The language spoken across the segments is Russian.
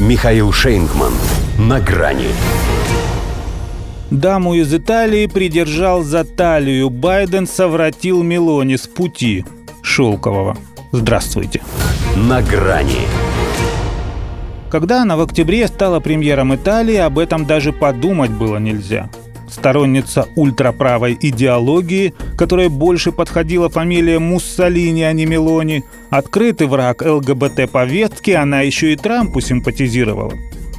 Михаил Шейнгман. На грани. Даму из Италии придержал за талию. Байден совратил Мелони с пути Шелкового. Здравствуйте. На грани. Когда она в октябре стала премьером Италии, об этом даже подумать было нельзя сторонница ультраправой идеологии, которой больше подходила фамилия Муссолини, а не Мелони, открытый враг ЛГБТ-повестки, она еще и Трампу симпатизировала.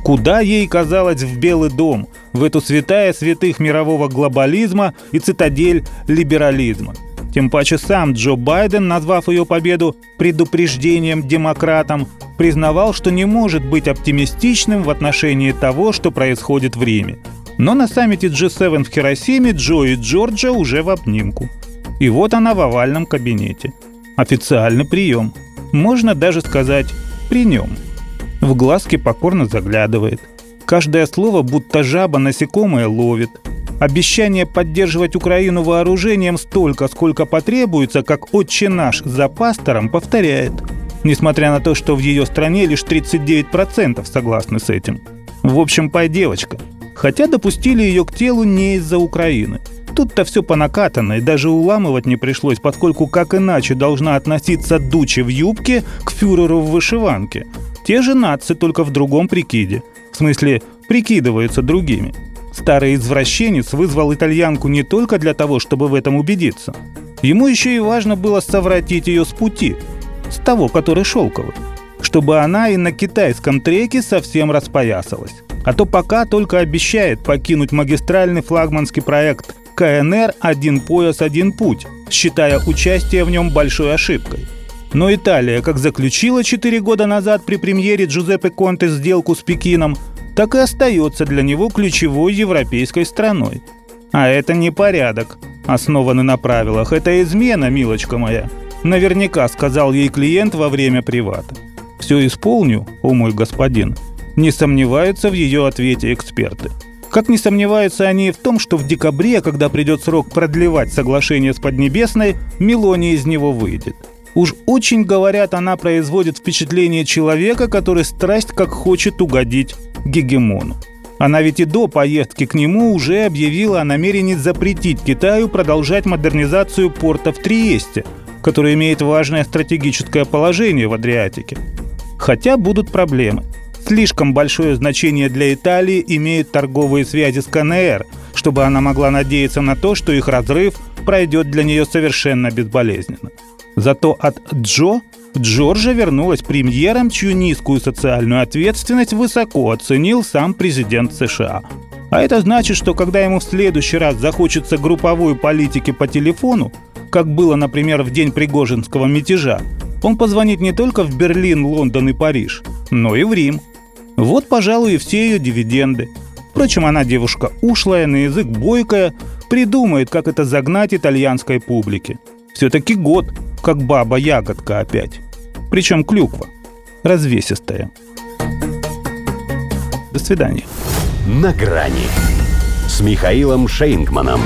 Куда ей казалось в Белый дом, в эту святая святых мирового глобализма и цитадель либерализма? Тем паче сам Джо Байден, назвав ее победу предупреждением демократам, признавал, что не может быть оптимистичным в отношении того, что происходит в Риме. Но на саммите G7 в Хиросиме Джо и Джорджа уже в обнимку. И вот она в овальном кабинете. Официальный прием. Можно даже сказать «при нем». В глазки покорно заглядывает. Каждое слово будто жаба насекомое ловит. Обещание поддерживать Украину вооружением столько, сколько потребуется, как отче наш за пастором повторяет. Несмотря на то, что в ее стране лишь 39% согласны с этим. В общем, пой девочка – Хотя допустили ее к телу не из-за Украины. Тут-то все по накатанной, даже уламывать не пришлось, поскольку как иначе должна относиться Дучи в юбке к фюреру в вышиванке. Те же нации, только в другом прикиде. В смысле, прикидываются другими. Старый извращенец вызвал итальянку не только для того, чтобы в этом убедиться. Ему еще и важно было совратить ее с пути, с того, который шелковый, чтобы она и на китайском треке совсем распоясалась. А то пока только обещает покинуть магистральный флагманский проект КНР «Один пояс, один путь», считая участие в нем большой ошибкой. Но Италия как заключила 4 года назад при премьере Джузеппе Конте сделку с Пекином, так и остается для него ключевой европейской страной. А это не порядок, основанный на правилах. Это измена, милочка моя. Наверняка сказал ей клиент во время привата. Все исполню, о мой господин, не сомневаются в ее ответе эксперты. Как не сомневаются они в том, что в декабре, когда придет срок продлевать соглашение с Поднебесной, Мелония из него выйдет. Уж очень, говорят, она производит впечатление человека, который страсть как хочет угодить гегемону. Она ведь и до поездки к нему уже объявила о намерении запретить Китаю продолжать модернизацию порта в Триесте, который имеет важное стратегическое положение в Адриатике. Хотя будут проблемы – Слишком большое значение для Италии имеют торговые связи с КНР, чтобы она могла надеяться на то, что их разрыв пройдет для нее совершенно безболезненно. Зато от Джо Джорджа вернулась премьером, чью низкую социальную ответственность высоко оценил сам президент США. А это значит, что когда ему в следующий раз захочется групповой политики по телефону, как было, например, в день Пригожинского мятежа, он позвонит не только в Берлин, Лондон и Париж, но и в Рим – вот, пожалуй, и все ее дивиденды. Впрочем, она девушка ушлая, на язык бойкая, придумает, как это загнать итальянской публике. Все-таки год, как баба-ягодка опять. Причем клюква. Развесистая. До свидания. На грани с Михаилом Шейнгманом.